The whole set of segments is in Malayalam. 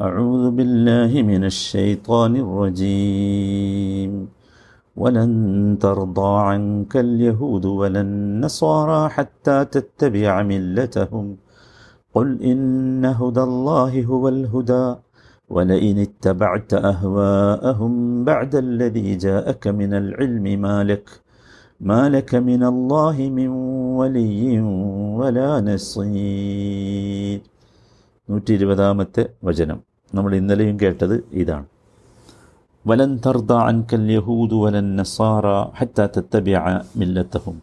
أعوذ بالله من الشيطان الرجيم ولن ترضى عنك اليهود ولا النصارى حتى تتبع ملتهم قل إن هدى الله هو الهدى ولئن اتبعت أهواءهم بعد الذي جاءك من العلم ما لك ما لك من الله من ولي ولا نصير നൂറ്റി ഇരുപതാമത്തെ വചനം നമ്മൾ ഇന്നലെയും കേട്ടത് ഇതാണ്. വലൻ തർദ അൻകൽ യഹൂദു വലൻ നസാറ ഹത്ത മില്ലത്തഹും.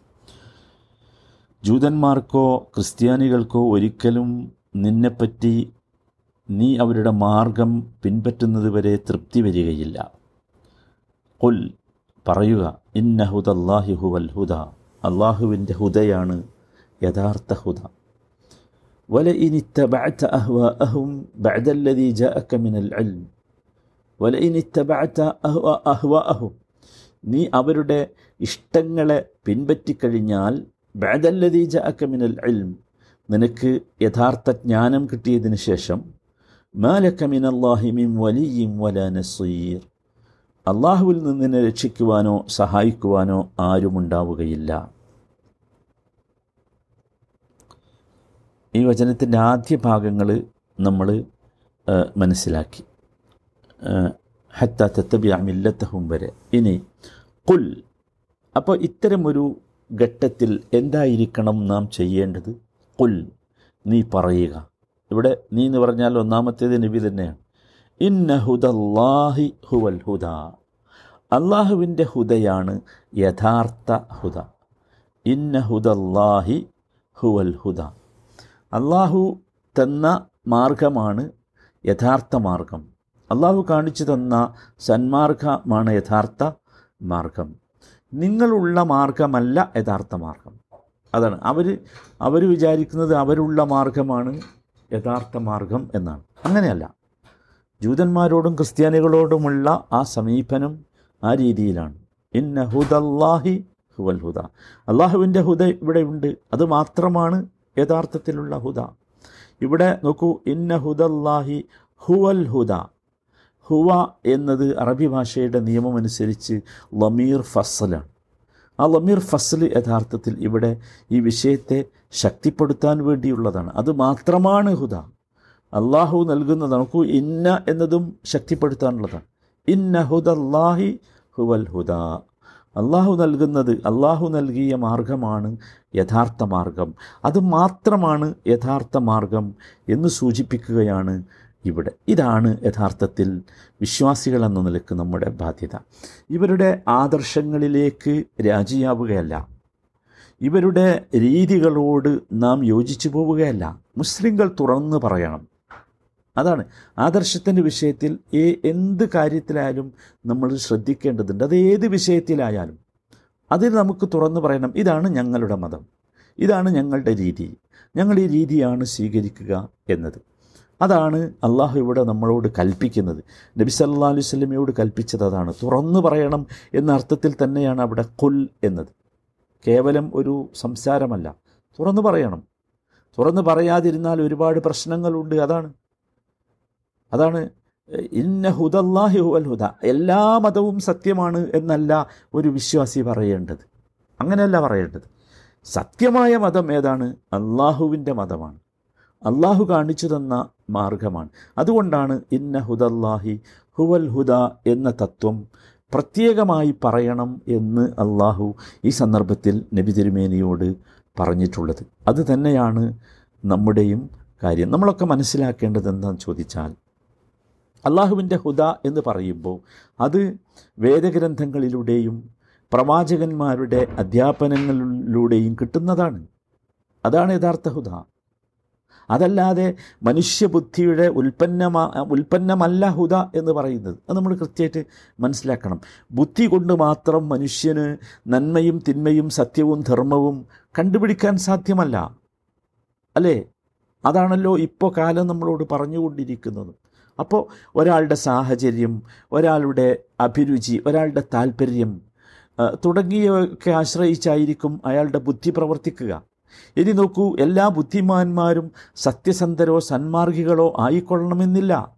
ജൂതന്മാർക്കോ ക്രിസ്ത്യാനികൾക്കോ ഒരിക്കലും നിന്നെപ്പറ്റി നീ അവരുടെ മാർഗം പിൻപറ്റുന്നത് വരെ തൃപ്തി വരികയില്ല. കൊൽ പറയുക ഇന്ന ഹുദല്ലാഹി ഹുവൽ ഹുദ. അള്ളാഹുവിന്റെ ഹുദയാണ് യഥാർത്ഥ ഹുദ. ولئن اتبعت أهواءهم بعد الذي جاءك من العلم ولئن اتبعت أهواء أهواءهم നീ അവരുടെ ഇഷ്ടങ്ങളെ പിൻപറ്റിക്കഴിഞ്ഞാൽ ബാദല്ലതി ജഅക മിനൽ ഇൽം നിനക്ക് യഥാർത്ഥ ജ്ഞാനം കിട്ടിയതിന് ശേഷം മാലക്ക മിനല്ലാഹി മിൻ വലിയും വല നസീർ അള്ളാഹുവിൽ നിന്ന് നിന്നെ രക്ഷിക്കുവാനോ സഹായിക്കുവാനോ ആരുമുണ്ടാവുകയില്ല ഈ വചനത്തിന്റെ ആദ്യ ഭാഗങ്ങൾ നമ്മൾ മനസ്സിലാക്കി. ഹത്ത തത്തബി അമില്ലത്തഹും വരെ. ഇനി കുൽ അപ്പോൾ ഇത്തരമൊരു ഘട്ടത്തിൽ എന്തായിരിക്കണം നാം ചെയ്യേണ്ടത്? കുൽ നീ പറയുക. ഇവിടെ നീ എന്ന് പറഞ്ഞാൽ ഒന്നാമത്തേത് നബി തന്നെയാണ്. ഇന്ന ഹുദല്ലാഹി ഹുവൽ ഹുദ. അള്ളാഹുവിന്റെ ഹുദയാണ് യഥാർത്ഥ ഹുദ. ഇന്ന ഹുദല്ലാഹി ഹുവൽ ഹുദ. അള്ളാഹു തന്ന മാർഗമാണ് യഥാർത്ഥ മാർഗം. അള്ളാഹു കാണിച്ചു തന്ന സന്മാർഗമാണ് യഥാർത്ഥ മാർഗം. നിങ്ങളുള്ള മാർഗമല്ല യഥാർത്ഥ മാർഗം. അതാണ്. അവർ അവർ വിചാരിക്കുന്നത് അവരുള്ള മാർഗമാണ് യഥാർത്ഥ മാർഗം എന്നാണ്. അങ്ങനെയല്ല. ജൂതന്മാരോടും ക്രിസ്ത്യാനികളോടുമുള്ള ആ സമീപനം ആ രീതിയിലാണ്. ഇന്ന ഹുദല്ലാഹി ഹുവൽ ഹുദ. അള്ളാഹുവിന്റെ ഹുദ ഇവിടെയുണ്ട് അത് മാത്രമാണ് യഥാർത്ഥത്തിലുള്ള ഹുദ. ഇവിടെ നോക്കൂ ഇന്ന ഹുദല്ലാഹി ഹുവൽ ഹുദ. ഹുവ എന്നത് അറബി ഭാഷയുടെ നിയമമനുസരിച്ച് ലമീർ ഫസലാണ് ആ ലമീർ ഫസൽ യഥാർത്ഥത്തിൽ ഇവിടെ ഈ വിഷയത്തെ ശക്തിപ്പെടുത്താൻ വേണ്ടിയുള്ളതാണ്. അത് മാത്രമാണ് ഹുദ. അള്ളാഹു നൽകുന്നത് നോക്കൂ ഇന്ന എന്നതും ശക്തിപ്പെടുത്താനുള്ളതാണ്. ഇന്ന ഹുദല്ലാഹി ഹുവൽ ഹുദ. അള്ളാഹു നൽകുന്നത് അള്ളാഹു നൽകിയ മാർഗമാണ് യഥാർത്ഥ മാർഗം. അത് മാത്രമാണ് യഥാർത്ഥ മാർഗം എന്ന് സൂചിപ്പിക്കുകയാണ് ഇവിടെ. ഇതാണ് യഥാർത്ഥത്തിൽ വിശ്വാസികൾ എന്ന നിലയ്ക്ക് നമ്മുടെ ബാധ്യത. ഇവരുടെ ആദർശങ്ങളിലേക്ക് രാജിയാവുകയല്ല. ഇവരുടെ രീതികളോട് നാം യോജിച്ചു പോവുകയല്ല. മുസ്ലിങ്ങൾ തുറന്ന് പറയണം. അതാണ്. ആദർശത്തിന്റെ വിഷയത്തിൽ ഏ എന്ത് കാര്യത്തിലായാലും നമ്മൾ ശ്രദ്ധിക്കേണ്ടതുണ്ട്. അത് ഏത് വിഷയത്തിലായാലും അതിൽ നമുക്ക് തുറന്നു പറയണം ഇതാണ് ഞങ്ങളുടെ മതം. ഇതാണ് ഞങ്ങളുടെ രീതി. ഞങ്ങൾ ഈ രീതിയാണ് സ്വീകരിക്കുക എന്നത്. അതാണ് അള്ളാഹു ഇവിടെ നമ്മളോട് കൽപ്പിക്കുന്നത്. നബി സല്ലാ അലൈഹി സ്വലമയോട് കൽപ്പിച്ചത് അതാണ്. തുറന്നു പറയണം എന്ന അർത്ഥത്തിൽ തന്നെയാണ് അവിടെ കൊൽ എന്നത്. കേവലം ഒരു സംസാരമല്ല. തുറന്നു പറയണം. തുറന്നു പറയാതിരുന്നാൽ ഒരുപാട് പ്രശ്നങ്ങളുണ്ട്. അതാണ്. അതാണ് ഇന്ന ഹുദല്ലാഹി ഹുവൽ ഹുദ. എല്ലാ മതവും സത്യമാണ് എന്നല്ല ഒരു വിശ്വാസി പറയേണ്ടത്. അങ്ങനെയല്ല പറയേണ്ടത്. സത്യമായ മതം ഏതാണ്? അള്ളാഹുവിന്റെ മതമാണ്. അള്ളാഹു കാണിച്ചു തന്ന മാർഗമാണ്. അതുകൊണ്ടാണ് ഇന്ന ഹുദല്ലാഹി ഹുവൽ ഹുദ എന്ന തത്വം പ്രത്യേകമായി പറയണം എന്ന് അള്ളാഹു ഈ സന്ദർഭത്തിൽ നബി തിരുമേനിയോട് പറഞ്ഞിട്ടുള്ളത്. അത് തന്നെയാണ് നമ്മുടെയും കാര്യം. നമ്മളൊക്കെ മനസ്സിലാക്കേണ്ടത് എന്താണെന്ന് ചോദിച്ചാൽ അള്ളാഹുവിന്റെ ഹുദ എന്ന് പറയുമ്പോൾ അത് വേദഗ്രന്ഥങ്ങളിലൂടെയും പ്രവാചകന്മാരുടെ അധ്യാപനങ്ങളിലൂടെയും കിട്ടുന്നതാണ്. അതാണ് യഥാർത്ഥ ഹുദ. അതല്ലാതെ മനുഷ്യബുദ്ധിയുടെ ഉൽപ്പന്നമാ ഉൽപ്പന്നമല്ല ഹുദ എന്ന് പറയുന്നത് അത് നമ്മൾ കൃത്യമായിട്ട് മനസ്സിലാക്കണം. ബുദ്ധി കൊണ്ട് മാത്രം മനുഷ്യന് നന്മയും തിന്മയും സത്യവും ധർമ്മവും കണ്ടുപിടിക്കാൻ സാധ്യമല്ല. അല്ലേ? അതാണല്ലോ ഇപ്പോൾ കാലം നമ്മളോട് പറഞ്ഞുകൊണ്ടിരിക്കുന്നത്. അപ്പോൾ ഒരാളുടെ സാഹചര്യം ഒരാളുടെ അഭിരുചി ഒരാളുടെ താല്പര്യം തുടങ്ങിയവയൊക്കെ ആശ്രയിച്ചായിരിക്കും അയാളുടെ ബുദ്ധി പ്രവർത്തിക്കുക. ഇനി നോക്കൂ എല്ലാ ബുദ്ധിമാന്മാരും സത്യസന്ധരോ സന്മാർഗികളോ ആയിക്കൊള്ളണമെന്നില്ല.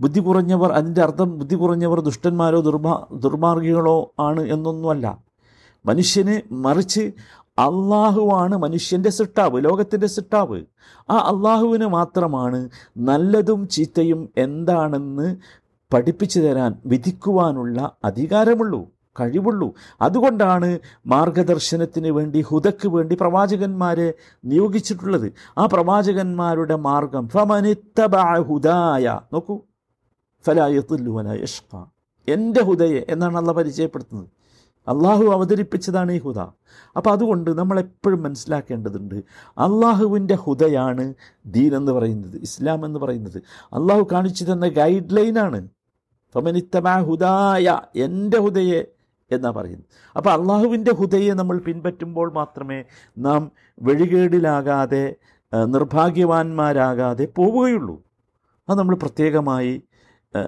ബുദ്ധി കുറഞ്ഞവർ അതിന്റെ അർത്ഥം ബുദ്ധി കുറഞ്ഞവർ ദുഷ്ടന്മാരോ ദുർമാ ദുർമാർഗികളോ ആണ് എന്നൊന്നുമല്ല. മനുഷ്യന് മറിച്ച് അള്ളാഹുവാണ് മനുഷ്യന്റെ സിട്ടാവ് ലോകത്തിന്റെ സിട്ടാവ്. ആ അള്ളാഹുവിന് മാത്രമാണ് നല്ലതും ചീത്തയും എന്താണെന്ന് പഠിപ്പിച്ചു തരാൻ വിധിക്കുവാനുള്ള അധികാരമുള്ളൂ കഴിവുള്ളൂ. അതുകൊണ്ടാണ് മാർഗദർശനത്തിന് വേണ്ടി ഹുദക്ക് വേണ്ടി പ്രവാചകന്മാരെ നിയോഗിച്ചിട്ടുള്ളത്. ആ പ്രവാചകന്മാരുടെ മാർഗം ഹുദായ നോക്കൂ. ഫലായത്തുല്ലു വല യഷ്ക എന്റെ ഹുദയെ എന്നാണ് അള്ള പരിചയപ്പെടുത്തുന്നത്. അള്ളാഹു അവതരിപ്പിച്ചതാണ് ഈ ഹുദ. അപ്പോൾ അതുകൊണ്ട് നമ്മൾ എപ്പോഴും മനസ്സിലാക്കേണ്ടതുണ്ട് അള്ളാഹുവിന്റെ ഹുദയാണ് ദീൻ എന്ന് പറയുന്നത് ഇസ്ലാം എന്ന് പറയുന്നത്. അള്ളാഹു കാണിച്ചു തന്ന ഗൈഡ് ലൈനാണ് ഫമനിത്തമാ ഹുദായ എന്റെ ഹുദയെ എന്നാ പറയുന്നത്. അപ്പോൾ അള്ളാഹുവിന്റെ ഹുദയെ നമ്മൾ പിൻപറ്റുമ്പോൾ മാത്രമേ നാം വഴികേടിലാകാതെ നിർഭാഗ്യവാന്മാരാകാതെ പോവുകയുള്ളൂ. അത് നമ്മൾ പ്രത്യേകമായി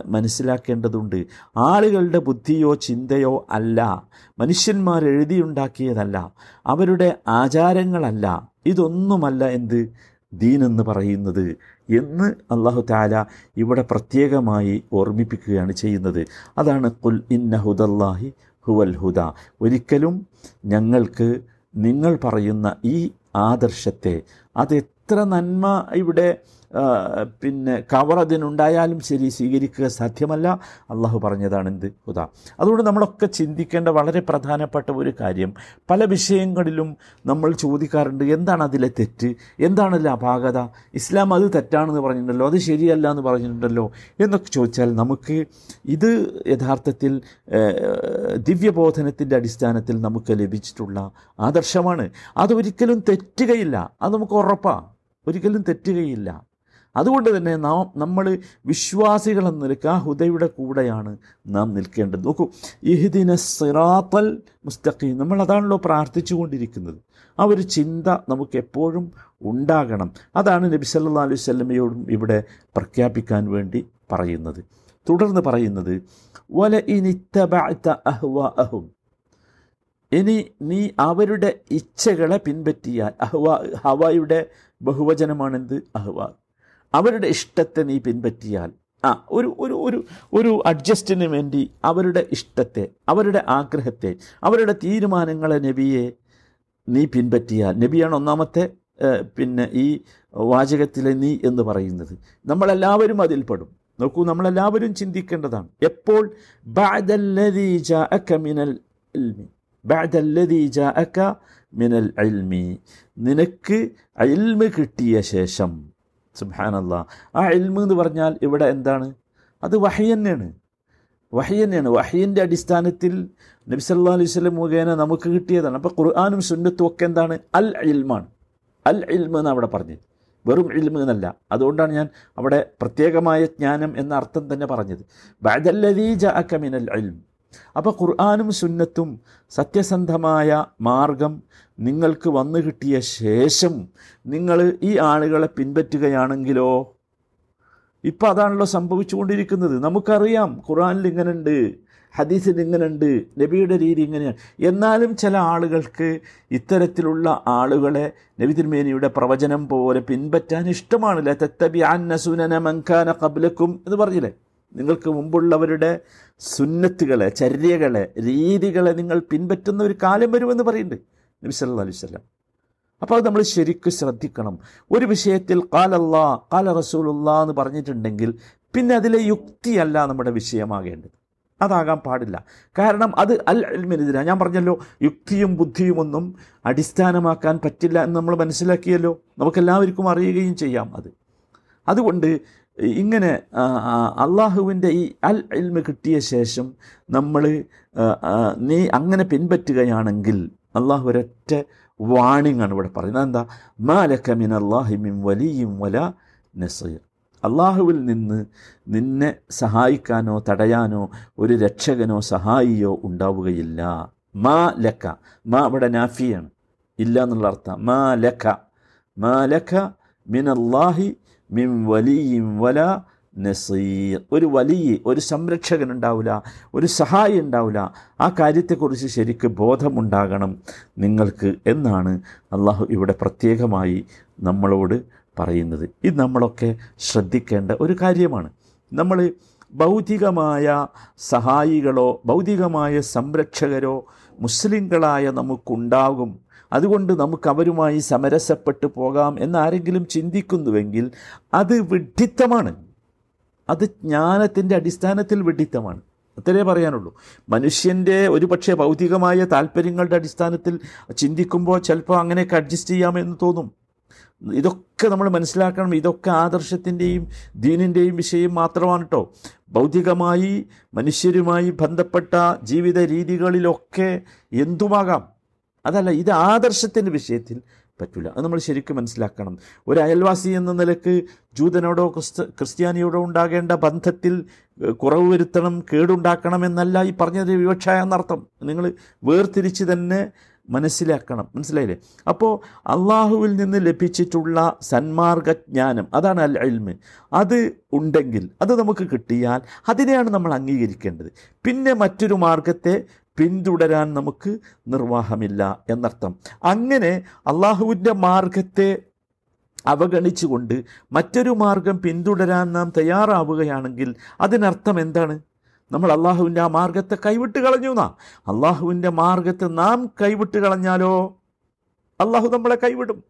മനസ്സിലാക്കേണ്ടതുണ്ട്. ആളുകളുടെ ബുദ്ധിയോ ചിന്തയോ അല്ല. മനുഷ്യന്മാർ എഴുതിയുണ്ടാക്കിയതല്ല. അവരുടെ ആചാരങ്ങളല്ല. ഇതൊന്നുമല്ല എന്ത് ദീൻ എന്ന് പറയുന്നത് എന്ന് അള്ളാഹു താല ഇവിടെ പ്രത്യേകമായി ഓർമ്മിപ്പിക്കുകയാണ് ചെയ്യുന്നത്. അതാണ് കുൽ ഇന്ന ഹുദല്ലാഹി ഹുവൽ ഹുദ. ഒരിക്കലും ഞങ്ങൾക്ക് നിങ്ങൾ പറയുന്ന ഈ ആദർശത്തെ അത് എത്ര നന്മ ഇവിടെ പിന്നെ കവർ അതിനുണ്ടായാലും ശരി സ്വീകരിക്കുക സാധ്യമല്ല. അള്ളാഹു പറഞ്ഞതാണ് എന്ത് ഉദാ അതുകൊണ്ട് നമ്മളൊക്കെ ചിന്തിക്കേണ്ട വളരെ പ്രധാനപ്പെട്ട ഒരു കാര്യം. പല വിഷയങ്ങളിലും നമ്മൾ ചോദിക്കാറുണ്ട് എന്താണ് അതിലെ തെറ്റ്? എന്താണല്ലോ അപാകത? ഇസ്ലാം അത് തെറ്റാണെന്ന് പറഞ്ഞിട്ടുണ്ടല്ലോ അത് ശരിയല്ല എന്ന് പറഞ്ഞിട്ടുണ്ടല്ലോ എന്നൊക്കെ ചോദിച്ചാൽ നമുക്ക് ഇത് യഥാർത്ഥത്തിൽ ദിവ്യബോധനത്തിന്റെ അടിസ്ഥാനത്തിൽ നമുക്ക് ലഭിച്ചിട്ടുള്ള ആദർശമാണ്. അതൊരിക്കലും തെറ്റുകയില്ല. അത് നമുക്ക് ഉറപ്പാണ് ഒരിക്കലും തെറ്റുകയില്ല. അതുകൊണ്ട് തന്നെ നാം നമ്മൾ വിശ്വാസികൾ എന്ന നിലയ്ക്ക് ആ ഹുദയുടെ കൂടെയാണ് നാം നിൽക്കേണ്ടത്. നോക്കൂ ഇഹ്ദിന സിറാത്തൽ മുസ്തഖീം. നമ്മൾ അതാണല്ലോ പ്രാർത്ഥിച്ചുകൊണ്ടിരിക്കുന്നത് ആ ഒരു ചിന്ത നമുക്ക് എപ്പോഴും ഉണ്ടാകണം. അതാണ് നബി സല്ലല്ലാഹു അലൈഹി വസല്ലമയോടും ഇവിടെ പ്രഖ്യാപിക്കാൻ വേണ്ടി പറയുന്നത്. തുടർന്ന് പറയുന്നത് വല ഇനിത്തബഅത അഹ്വാഅഹും. ഇനി നീ അവരുടെ ഇച്ഛകളെ പിൻപറ്റിയാൽ അഹ്വാ ഹവായുടെ ബഹുവചനമാണെന്ത്? അഹ്വ. അവരുടെ ഇഷ്ടത്തെ നീ പിൻപറ്റിയാൽ. ആ ഒരു ഒരു ഒരു ഒരു അഡ്ജസ്റ്റിന് വേണ്ടി അവരുടെ ഇഷ്ടത്തെ അവരുടെ ആഗ്രഹത്തെ അവരുടെ തീരുമാനങ്ങളെ നബിയെ നീ പിൻപറ്റിയാൽ. നബിയാണ് ഒന്നാമത്തെ പിന്നെ ഈ വാചകത്തിലെ നീ എന്ന് പറയുന്നത്. നമ്മളെല്ലാവരും അതിൽപ്പെടും നോക്കൂ നമ്മളെല്ലാവരും ചിന്തിക്കേണ്ടതാണ്. എപ്പോൾ? മിനൽ ഇൽമി. നിനക്ക് ഇൽമ് കിട്ടിയ ശേഷം സുബ്ഹാനല്ലാ. ആ ഇൽമ് എന്ന് പറഞ്ഞാൽ ഇവിടെ എന്താണ്? അത് വഹി തന്നെയാണ്. വഹി തന്നെയാണ്. വഹീന്റെ അടിസ്ഥാനത്തിൽ നബി സല്ലാ അലൈഹി വസല്ലം മുഖേന നമുക്ക് കിട്ടിയതാണ്. അപ്പോൾ ഖുർആാനും സുന്നത്തും ഒക്കെ എന്താണ്? അൽ ഇൽമാണ്. അൽ ഇൽമ് എന്ന് അവിടെ പറഞ്ഞത്. വെറും ഇൽമ് എന്നല്ല. അതുകൊണ്ടാണ് ഞാൻ അവിടെ പ്രത്യേകമായ ജ്ഞാനം എന്ന അർത്ഥം തന്നെ പറഞ്ഞത്. ബഅദല്ലദീ അക്കമിനൽ മിനൽ ഇൽം അപ്പോൾ ഖുർആാനും സുന്നത്തും സത്യസന്ധമായ മാർഗം നിങ്ങൾക്ക് വന്നു കിട്ടിയ ശേഷം നിങ്ങൾ ഈ ആളുകളെ പിൻപറ്റുകയാണെങ്കിലോ? ഇപ്പം അതാണല്ലോ സംഭവിച്ചുകൊണ്ടിരിക്കുന്നത്. നമുക്കറിയാം ഖുർആനിൽ ഇങ്ങനെയുണ്ട് ഹദീസിൽ ഇങ്ങനെയുണ്ട് നബിയുടെ രീതി ഇങ്ങനെയാണ്. എന്നാലും ചില ആളുകൾക്ക് ഇത്തരത്തിലുള്ള ആളുകളെ നബി തിരുമേനിയുടെ പ്രവചനം പോലെ പിൻപറ്റാൻ ഇഷ്ടമാണ്. ലത്തബി അന്നസുനന മങ്കാന കബലക്കും എന്ന് പറഞ്ഞില്ലേ? നിങ്ങൾക്ക് മുമ്പുള്ളവരുടെ സുന്നത്തുകളെ ചര്യകളെ രീതികളെ നിങ്ങൾ പിൻപറ്റുന്ന ഒരു കാലം വരുമെന്ന് പറയുന്നുണ്ട്. നബി സല്ലല്ലാഹു അലൈഹി വസല്ലം. അപ്പോൾ അത് നമ്മൾ ശരിക്കും ശ്രദ്ധിക്കണം. ഒരു വിഷയത്തിൽ കാലല്ലാ കാല റസൂലുള്ള എന്ന് പറഞ്ഞിട്ടുണ്ടെങ്കിൽ പിന്നെ അതിലെ യുക്തിയല്ല നമ്മുടെ വിഷയമാകേണ്ടത്. അതാകാൻ പാടില്ല. കാരണം അത് അൽ അൽമിനെതിരാണ് ഞാൻ പറഞ്ഞല്ലോ യുക്തിയും ബുദ്ധിയും ഒന്നും അടിസ്ഥാനമാക്കാൻ പറ്റില്ല എന്ന് നമ്മൾ മനസ്സിലാക്കിയല്ലോ. നമുക്കെല്ലാവർക്കും അറിയുകയും ചെയ്യാം അത്. അതുകൊണ്ട് ഇങ്ങനെ അള്ളാഹുവിന്റെ ഈ അൽ ഇൽമ കിട്ടിയ ശേഷം നമ്മൾ നീ അങ്ങനെ പിൻപറ്റുകയാണെങ്കിൽ അള്ളാഹു ഒരൊറ്റ വാണിംഗ് ആണ് ഇവിടെ പറയുന്നത്. എന്താ മാലക്ക മിൻ അള്ളാഹി മിൻ വലിയും വല നസീർ. അള്ളാഹുവിൽ നിന്ന് നിന്നെ സഹായിക്കാനോ തടയാനോ ഒരു രക്ഷകനോ സഹായിയോ ഉണ്ടാവുകയില്ല. മാ ലക്ക മാ ഇവിടെ നാഫിയാണ്. ഇല്ല എന്നുള്ള അർത്ഥം. മാ ലക്ക മാ ലക്ക മിൻ അള്ളാഹി മിൻ വലിയും വല നസീർ. ഒരു വലിയ ഒരു സംരക്ഷകൻ ഉണ്ടാവില്ല ഒരു സഹായി ഉണ്ടാവില്ല ആ കാര്യത്തെക്കുറിച്ച് ശരിക്ക് ബോധമുണ്ടാകണം നിങ്ങൾക്ക് എന്നാണ് അള്ളാഹു ഇവിടെ പ്രത്യേകമായി നമ്മളോട് പറയുന്നത്. ഇത് നമ്മളൊക്കെ ശ്രദ്ധിക്കേണ്ട ഒരു കാര്യമാണ്. നമ്മൾ ഭൗതികമായ സഹായികളോ ഭൗതികമായ സംരക്ഷകരോ മുസ്ലിങ്ങളായ നമുക്കുണ്ടാകും അതുകൊണ്ട് നമുക്ക് അവരുമായി സമരസപ്പെട്ട് പോകാം എന്നാരെങ്കിലും ചിന്തിക്കുന്നുവെങ്കിൽ അത് വിഡ്ഢിത്തമാണ്. അത് ജ്ഞാനത്തിന്റെ അടിസ്ഥാനത്തിൽ വിഡ്ഢിത്തമാണ്. അത്രേ പറയാനുള്ളൂ. മനുഷ്യന്റെ ഒരു പക്ഷേ ഭൗതികമായ താല്പര്യങ്ങളുടെ അടിസ്ഥാനത്തിൽ ചിന്തിക്കുമ്പോൾ ചിലപ്പോൾ അങ്ങനെയൊക്കെ അഡ്ജസ്റ്റ് ചെയ്യാമെന്ന് തോന്നും. ഇതൊക്കെ നമ്മൾ മനസ്സിലാക്കണം. ഇതൊക്കെ ആദർശത്തിന്റെയും ദീനിന്റെയും വിഷയം മാത്രമാണ് കേട്ടോ ഭൗതികമായി മനുഷ്യരുമായി ബന്ധപ്പെട്ട ജീവിത രീതികളിലൊക്കെ എന്തുമാകാം? അതല്ല ഇത് ആദർശത്തിന്റെ വിഷയത്തിൽ പറ്റില്ല അത് നമ്മൾ ശരിക്കും മനസ്സിലാക്കണം. ഒരു അയൽവാസി എന്ന നിലയ്ക്ക് ജൂതനോടോ ക്രിസ്ത ക്രിസ്ത്യാനിയോടോ ഉണ്ടാകേണ്ട ബന്ധത്തിൽ കുറവ് വരുത്തണം കേടുണ്ടാക്കണം എന്നല്ല ഈ പറഞ്ഞത് വിവക്ഷ എന്നർത്ഥം. നിങ്ങൾ വേർതിരിച്ച് തന്നെ മനസ്സിലാക്കണം. മനസ്സിലായില്ലേ? അപ്പോൾ അള്ളാഹുവിൽ നിന്ന് ലഭിച്ചിട്ടുള്ള സന്മാർഗജ്ഞാനം അതാണ് അൽ ഇൽമ് അത് ഉണ്ടെങ്കിൽ അത് നമുക്ക് കിട്ടിയാൽ അതിനെയാണ് നമ്മൾ അംഗീകരിക്കേണ്ടത്. പിന്നെ മറ്റൊരു മാർഗത്തെ പിന്തുടരാൻ നമുക്ക് നിർവാഹമില്ല എന്നർത്ഥം. അങ്ങനെ അള്ളാഹുവിന്റെ മാർഗത്തെ അവഗണിച്ചുകൊണ്ട് മറ്റൊരു മാർഗം പിന്തുടരാൻ നാം തയ്യാറാവുകയാണെങ്കിൽ അതിനർത്ഥം എന്താണ്? നമ്മൾ അള്ളാഹുവിന്റെ ആ മാർഗത്തെ കൈവിട്ട് കളഞ്ഞു നാം. അള്ളാഹുവിന്റെ മാർഗത്തെ നാം കൈവിട്ട് കളഞ്ഞാലോ? അള്ളാഹു നമ്മളെ കൈവിടും.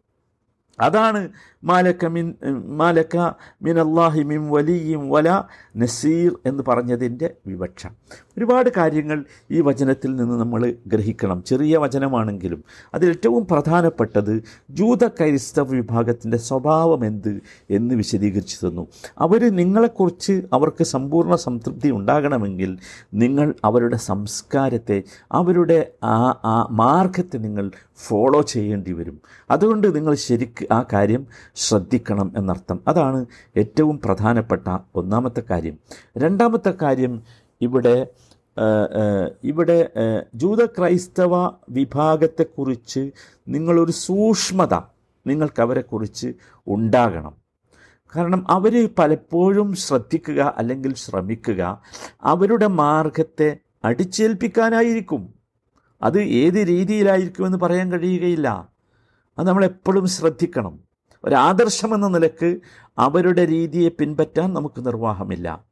അതാണ് മാലക്ക മിൻ മാലക്ക മിൻ അള്ളാഹി വലിയും വല നസീർ എന്ന് പറഞ്ഞതിന്റെ വിവക്ഷ. ഒരുപാട് കാര്യങ്ങൾ ഈ വചനത്തിൽ നിന്ന് നമ്മൾ ഗ്രഹിക്കണം. ചെറിയ വചനമാണെങ്കിലും അതിലേറ്റവും പ്രധാനപ്പെട്ടത് ജൂത ക്രൈസ്തവ വിഭാഗത്തിന്റെ സ്വഭാവം എന്ത് എന്ന് വിശദീകരിച്ചു തന്നു. അവർ നിങ്ങളെക്കുറിച്ച് അവർക്ക് സമ്പൂർണ സംതൃപ്തി ഉണ്ടാകണമെങ്കിൽ നിങ്ങൾ അവരുടെ സംസ്കാരത്തെ അവരുടെ ആ ആ മാർഗത്തെ നിങ്ങൾ ഫോളോ ചെയ്യേണ്ടി വരും. അതുകൊണ്ട് നിങ്ങൾ ശരിക്ക് ആ കാര്യം ശ്രദ്ധിക്കണം എന്നർത്ഥം. അതാണ് ഏറ്റവും പ്രധാനപ്പെട്ട ഒന്നാമത്തെ കാര്യം. രണ്ടാമത്തെ കാര്യം ഇവിടെ ഇവിടെ ജൂത ക്രൈസ്തവ വിഭാഗത്തെക്കുറിച്ച് നിങ്ങളൊരു സൂക്ഷ്മത നിങ്ങൾക്കവരെക്കുറിച്ച് ഉണ്ടാകണം. കാരണം അവർ പലപ്പോഴും ശ്രദ്ധിക്കുക അല്ലെങ്കിൽ ശ്രമിക്കുക അവരുടെ മാർഗത്തെ അടിച്ചേൽപ്പിക്കാനായിരിക്കും. അത് ഏത് രീതിയിലായിരിക്കുമെന്ന് പറയാൻ കഴിയുകയില്ല. അത് നമ്മളെപ്പോഴും ശ്രദ്ധിക്കണം. ഒരാദർശമെന്ന നിലയ്ക്ക് അവരുടെ രീതിയെ പിൻപറ്റാൻ നമുക്ക് നിർവാഹമില്ല.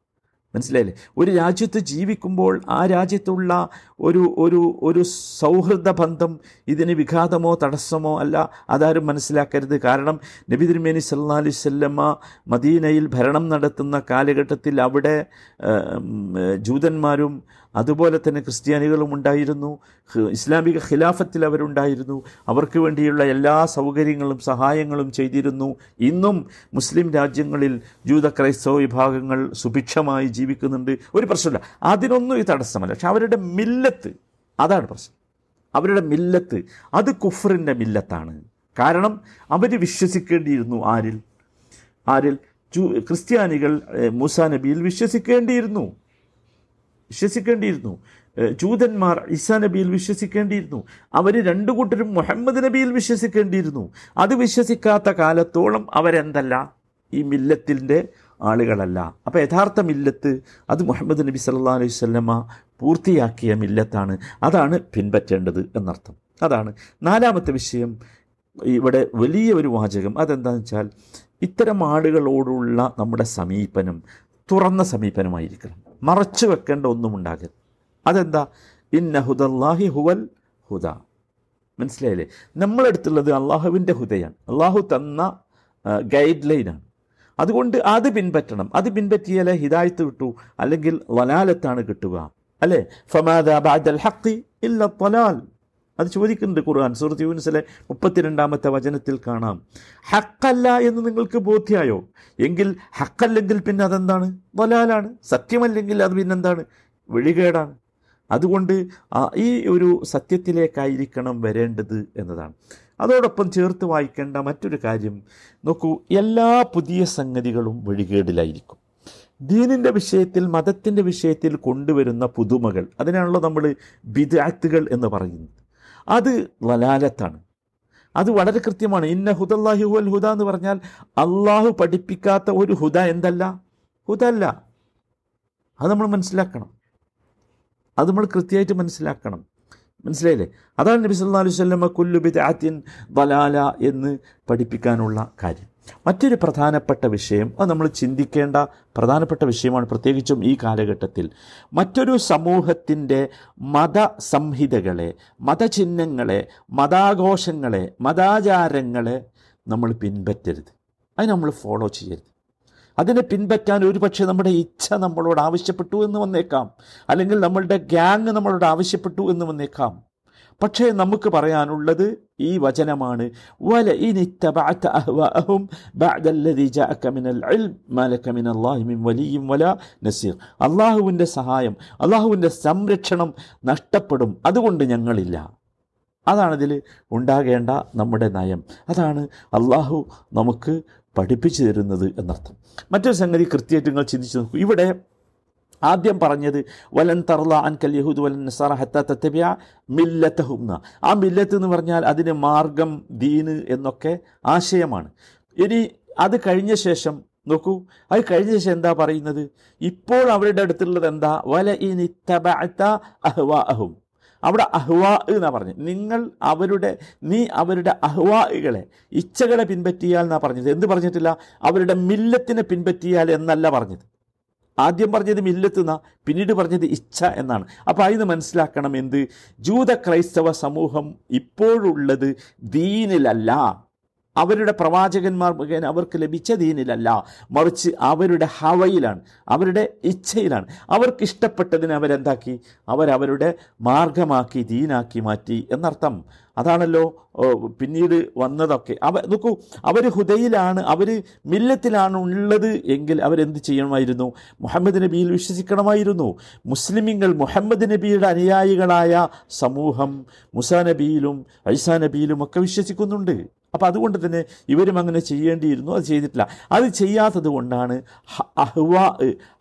മനസ്സിലായില്ലേ? ഒരു രാജ്യത്ത് ജീവിക്കുമ്പോൾ ആ രാജ്യത്തുള്ള ഒരു ഒരു ഒരു സൗഹൃദ ബന്ധം ഇതിന് വിഘാതമോ തടസ്സമോ അല്ല അതാരും മനസ്സിലാക്കരുത്. കാരണം നബി തിരുമേനി സല്ലാ അലൈഹി സ്വല്ലമ്മ മദീനയിൽ ഭരണം നടത്തുന്ന കാലഘട്ടത്തിൽ അവിടെ ജൂതന്മാരും അതുപോലെ തന്നെ ക്രിസ്ത്യാനികളും ഉണ്ടായിരുന്നു. ഇസ്ലാമിക ഖിലാഫത്തിൽ അവരുണ്ടായിരുന്നു. അവർക്ക് വേണ്ടിയുള്ള എല്ലാ സൗകര്യങ്ങളും സഹായങ്ങളും ചെയ്തിരുന്നു. ഇന്നും മുസ്ലിം രാജ്യങ്ങളിൽ ജൂത ക്രൈസ്തവ വിഭാഗങ്ങൾ സുഭിക്ഷമായി ജീവിക്കുന്നുണ്ട്. ഒരു പ്രശ്നമില്ല. അതിനൊന്നും ഈ തടസ്സമല്ല. പക്ഷെ അവരുടെ മില്ലത്ത് അതാണ് പ്രശ്നം. അവരുടെ മില്ലത്ത് അത് കുഫറിന്റെ മില്ലത്താണ്. കാരണം അവർ വിശ്വസിക്കേണ്ടിയിരുന്നു ആരിൽ? ആരിൽ? ക്രിസ്ത്യാനികൾ മൂസാ നബിയിൽ വിശ്വസിക്കേണ്ടിയിരുന്നു. വിശ്വസിക്കേണ്ടിയിരുന്നു. ജൂതന്മാർ ഈസാ നബിയിൽ വിശ്വസിക്കേണ്ടിയിരുന്നു. അവർ രണ്ടു കൂട്ടരും മുഹമ്മദ് നബിയിൽ വിശ്വസിക്കേണ്ടിയിരുന്നു. അത് വിശ്വസിക്കാത്ത കാലത്തോളം അവരെന്തല്ല? ഈ മില്ലത്തിന്റെ ആളുകളല്ല. അപ്പോൾ യഥാർത്ഥ മില്ലത്ത് അത് മുഹമ്മദ് നബി സല്ലാ അലൈഹി സ്വല്ലമ്മ പൂർത്തിയാക്കിയ മില്ലത്താണ്. അതാണ് പിൻപറ്റേണ്ടത് എന്നർത്ഥം. അതാണ് നാലാമത്തെ വിഷയം. ഇവിടെ വലിയ ഒരു വാചകം. അതെന്താണെന്ന് വെച്ചാൽ ഇത്തരം ആളുകളോടുള്ള നമ്മുടെ സമീപനം തുറന്ന സമീപനമായിരിക്കണം. മറച്ചു വെക്കേണ്ട ഒന്നും ഉണ്ടാകരുത് അതെന്താ? ഇന്ന ഹുദല്ലാഹി ഹുവൽ ഹുദ. മനസ്സിലായില്ലേ? നമ്മളെടുത്തുള്ളത് അള്ളാഹുവിന്റെ ഹുദയാണ്. അള്ളാഹു തന്ന ഗൈഡ് ലൈനാണ് അതുകൊണ്ട് അത് പിൻപറ്റണം. അത് പിൻപറ്റിയാലേ ഹിദായത്ത് കിട്ടൂ. അല്ലെങ്കിൽ വലാലത്താണ് കിട്ടുക. അല്ലേ? ഫമാദ ബാദൽ ഹഖി ഇല്ല ത്വലാൽ അത് ചോദിക്കുന്നുണ്ട് ഖുർആൻ. സുഹൃത്ത് യൂനിസിലെ മുപ്പത്തിരണ്ടാമത്തെ വചനത്തിൽ കാണാം. ഹക്കല്ല എന്ന് നിങ്ങൾക്ക് ബോധ്യായോ? എങ്കിൽ ഹക്കല്ലെങ്കിൽ പിന്നെ അതെന്താണ്? വലാലാണ്. സത്യമല്ലെങ്കിൽ അത് പിന്നെന്താണ്? വെളികേടാണ്. അതുകൊണ്ട് ഈ ഒരു സത്യത്തിലേക്കായിരിക്കണം വരേണ്ടത് എന്നതാണ്. അതോടൊപ്പം ചേർത്ത് വായിക്കേണ്ട മറ്റൊരു കാര്യം നോക്കൂ എല്ലാ പുതിയ സംഗതികളും വഴികേടിലായിരിക്കും ദീനിന്റെ വിഷയത്തിൽ മതത്തിന്റെ വിഷയത്തിൽ കൊണ്ടുവരുന്ന പുതുമകൾ അതിനാണല്ലോ നമ്മൾ ബിദാത്തുകൾ എന്ന് പറയുന്നത്. അത് വലാലത്താണ്. അത് വളരെ കൃത്യമാണ്. ഇന്ന ഹുദല്ലാഹി ഹുൽ ഹുദ എന്ന് പറഞ്ഞാൽ അള്ളാഹു പഠിപ്പിക്കാത്ത ഒരു ഹുദ എന്തല്ല? ഹുദ അല്ല. അത് നമ്മൾ മനസ്സിലാക്കണം. അത് നമ്മൾ കൃത്യമായിട്ട് മനസ്സിലാക്കണം. മനസ്സിലായില്ലേ? അതാണ് നബി സല്ലാ അലൈഹി സ്വല്ലമ്മ കുല്ലു ബിദാത്തിൻ വലാല എന്ന് പഠിപ്പിക്കാനുള്ള കാര്യം. മറ്റൊരു പ്രധാനപ്പെട്ട വിഷയം അത് നമ്മൾ ചിന്തിക്കേണ്ട പ്രധാനപ്പെട്ട വിഷയമാണ് പ്രത്യേകിച്ചും ഈ കാലഘട്ടത്തിൽ. മറ്റൊരു സമൂഹത്തിന്റെ മതസംഹിതകളെ മതചിഹ്നങ്ങളെ മതാഘോഷങ്ങളെ മതാചാരങ്ങളെ നമ്മൾ പിൻപറ്റരുത്. അത് നമ്മൾ ഫോളോ ചെയ്യരുത്. അതിനെ പിൻപറ്റാൻ ഒരുപക്ഷെ നമ്മുടെ ഇച്ഛ നമ്മളോട് ആവശ്യപ്പെട്ടു എന്ന് വന്നേക്കാം. അല്ലെങ്കിൽ നമ്മളുടെ ഗ്യാങ് നമ്മളോട് ആവശ്യപ്പെട്ടു എന്ന് വന്നേക്കാം. പക്ഷേ നമുക്ക് പറയാനുള്ളത് ഈ വചനമാണ്. വല ഇനി തബഅത അഹ്വാഅഹും ജാഅക മിനൽ ഇൽം മാലക മിനല്ലാഹി മിൻ നസീർ അള്ളാഹുവിന്റെ സഹായം അള്ളാഹുവിന്റെ സംരക്ഷണം നഷ്ടപ്പെടും. അതുകൊണ്ട് ഞങ്ങളില്ല. അതാണ് ഉണ്ടാകേണ്ട നമ്മുടെ നയം. അതാണ് അള്ളാഹു നമുക്ക് പഠിപ്പിച്ചു തരുന്നത് എന്നർത്ഥം. മറ്റൊരു സംഗതി കൃത്യമായിട്ട് നിങ്ങൾ ചിന്തിച്ചു നോക്കൂ. ഇവിടെ ആദ്യം പറഞ്ഞത് വലൻ തർല അൻ കല്യഹൂദ് യഹൂദ് വലൻ നസാറ ഹത്ത തത്തബിയ മില്ലത്തഹും ആ മില്ലത്ത് എന്ന് പറഞ്ഞാൽ അതിന് മാർഗം ദീന് എന്നൊക്കെ ആശയമാണ്. ഇനി അത് കഴിഞ്ഞ ശേഷം നോക്കൂ അത് കഴിഞ്ഞ ശേഷം എന്താ പറയുന്നത്? ഇപ്പോൾ അവരുടെ അടുത്തുള്ളത് എന്താ? വല ഇനി അഹ്വാഅഹും അവിടെ അഹ്വാ എന്നാ പറഞ്ഞത്. നിങ്ങൾ അവരുടെ നീ അവരുടെ അഹ്വാകളെ ഇച്ഛകളെ പിൻപറ്റിയാൽ എന്നാ പറഞ്ഞത്? എന്ത് പറഞ്ഞിട്ടില്ല? അവരുടെ മില്ലത്തിനെ പിൻപറ്റിയാൽ എന്നല്ല പറഞ്ഞത്. ആദ്യം പറഞ്ഞത് മില്ലത്ത് എന്നാ പിന്നീട് പറഞ്ഞത് ഇച്ഛ എന്നാണ്. അപ്പോൾ അതിന് മനസ്സിലാക്കണം എന്ത്? ജൂത ക്രൈസ്തവ സമൂഹം ഇപ്പോഴുള്ളത് ദീനിലല്ല. അവരുടെ പ്രവാചകന്മാർ മുഖേന അവർക്ക് ലഭിച്ച ദീനിലല്ല. മറിച്ച് അവരുടെ ഹവയിലാണ് അവരുടെ ഇച്ഛയിലാണ്. അവർക്ക് ഇഷ്ടപ്പെട്ടതിനെ അവരെന്താക്കി? അവരവരുടെ മാർഗമാക്കി ദീനാക്കി മാറ്റി എന്നർത്ഥം. അതാണല്ലോ പിന്നീട് വന്നതൊക്കെ. അവ നോക്കൂ അവർ ഹുദയിലാണ് അവർ മില്ലത്തിലാണ് ഉള്ളത് എങ്കിൽ അവരെന്ത് ചെയ്യണമായിരുന്നു? മുഹമ്മദ് നബിയിൽ വിശ്വസിക്കണമായിരുന്നു. മുസ്ലിമിങ്ങൾ മുഹമ്മദ് നബിയുടെ അനുയായികളായ സമൂഹം മുസാ നബിയിലും ഐസാ നബിയിലും ഒക്കെ വിശ്വസിക്കുന്നുണ്ട്. അപ്പം അതുകൊണ്ട് തന്നെ ഇവരും അങ്ങനെ ചെയ്യേണ്ടിയിരുന്നു. അത് ചെയ്തിട്ടില്ല. അത് ചെയ്യാത്തത് കൊണ്ടാണ് അഹ്വാ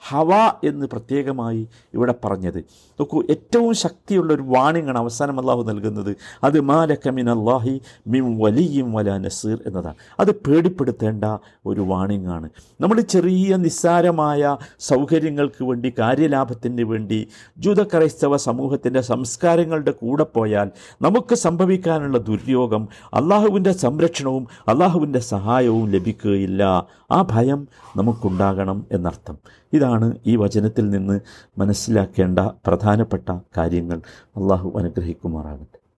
ഹവ എന്ന് പ്രത്യേകമായി ഇവിടെ പറഞ്ഞത്. നോക്കൂ ഏറ്റവും ശക്തിയുള്ള ഒരു വാണിങ്ങാണ് അവസാനം അള്ളാഹു നൽകുന്നത്. അത് മാലക്കമിൻ അള്ളാഹി മിം വലിയും വല നസീർ എന്നതാണ്. അത് പേടിപ്പെടുത്തേണ്ട ഒരു വാണിങ്ങാണ്. നമ്മൾ ചെറിയ നിസ്സാരമായ സൗകര്യങ്ങൾക്ക് വേണ്ടി കാര്യലാഭത്തിന് വേണ്ടി ജൂത ക്രൈസ്തവ സമൂഹത്തിന്റെ സംസ്കാരങ്ങളുടെ കൂടെ പോയാൽ നമുക്ക് സംഭവിക്കാനുള്ള ദുര്യോഗം അള്ളാഹുവിന്റെ സംരക്ഷണവും അള്ളാഹുവിന്റെ സഹായവും ലഭിക്കുകയില്ല. ആ ഭയം നമുക്കുണ്ടാകണം എന്നർത്ഥം. ഇതാണ് ഈ വചനത്തിൽ നിന്ന് മനസ്സിലാക്കേണ്ട പ്രധാനപ്പെട്ട കാര്യങ്ങൾ. അള്ളാഹു അനുഗ്രഹിക്കുമാറാകട്ടെ.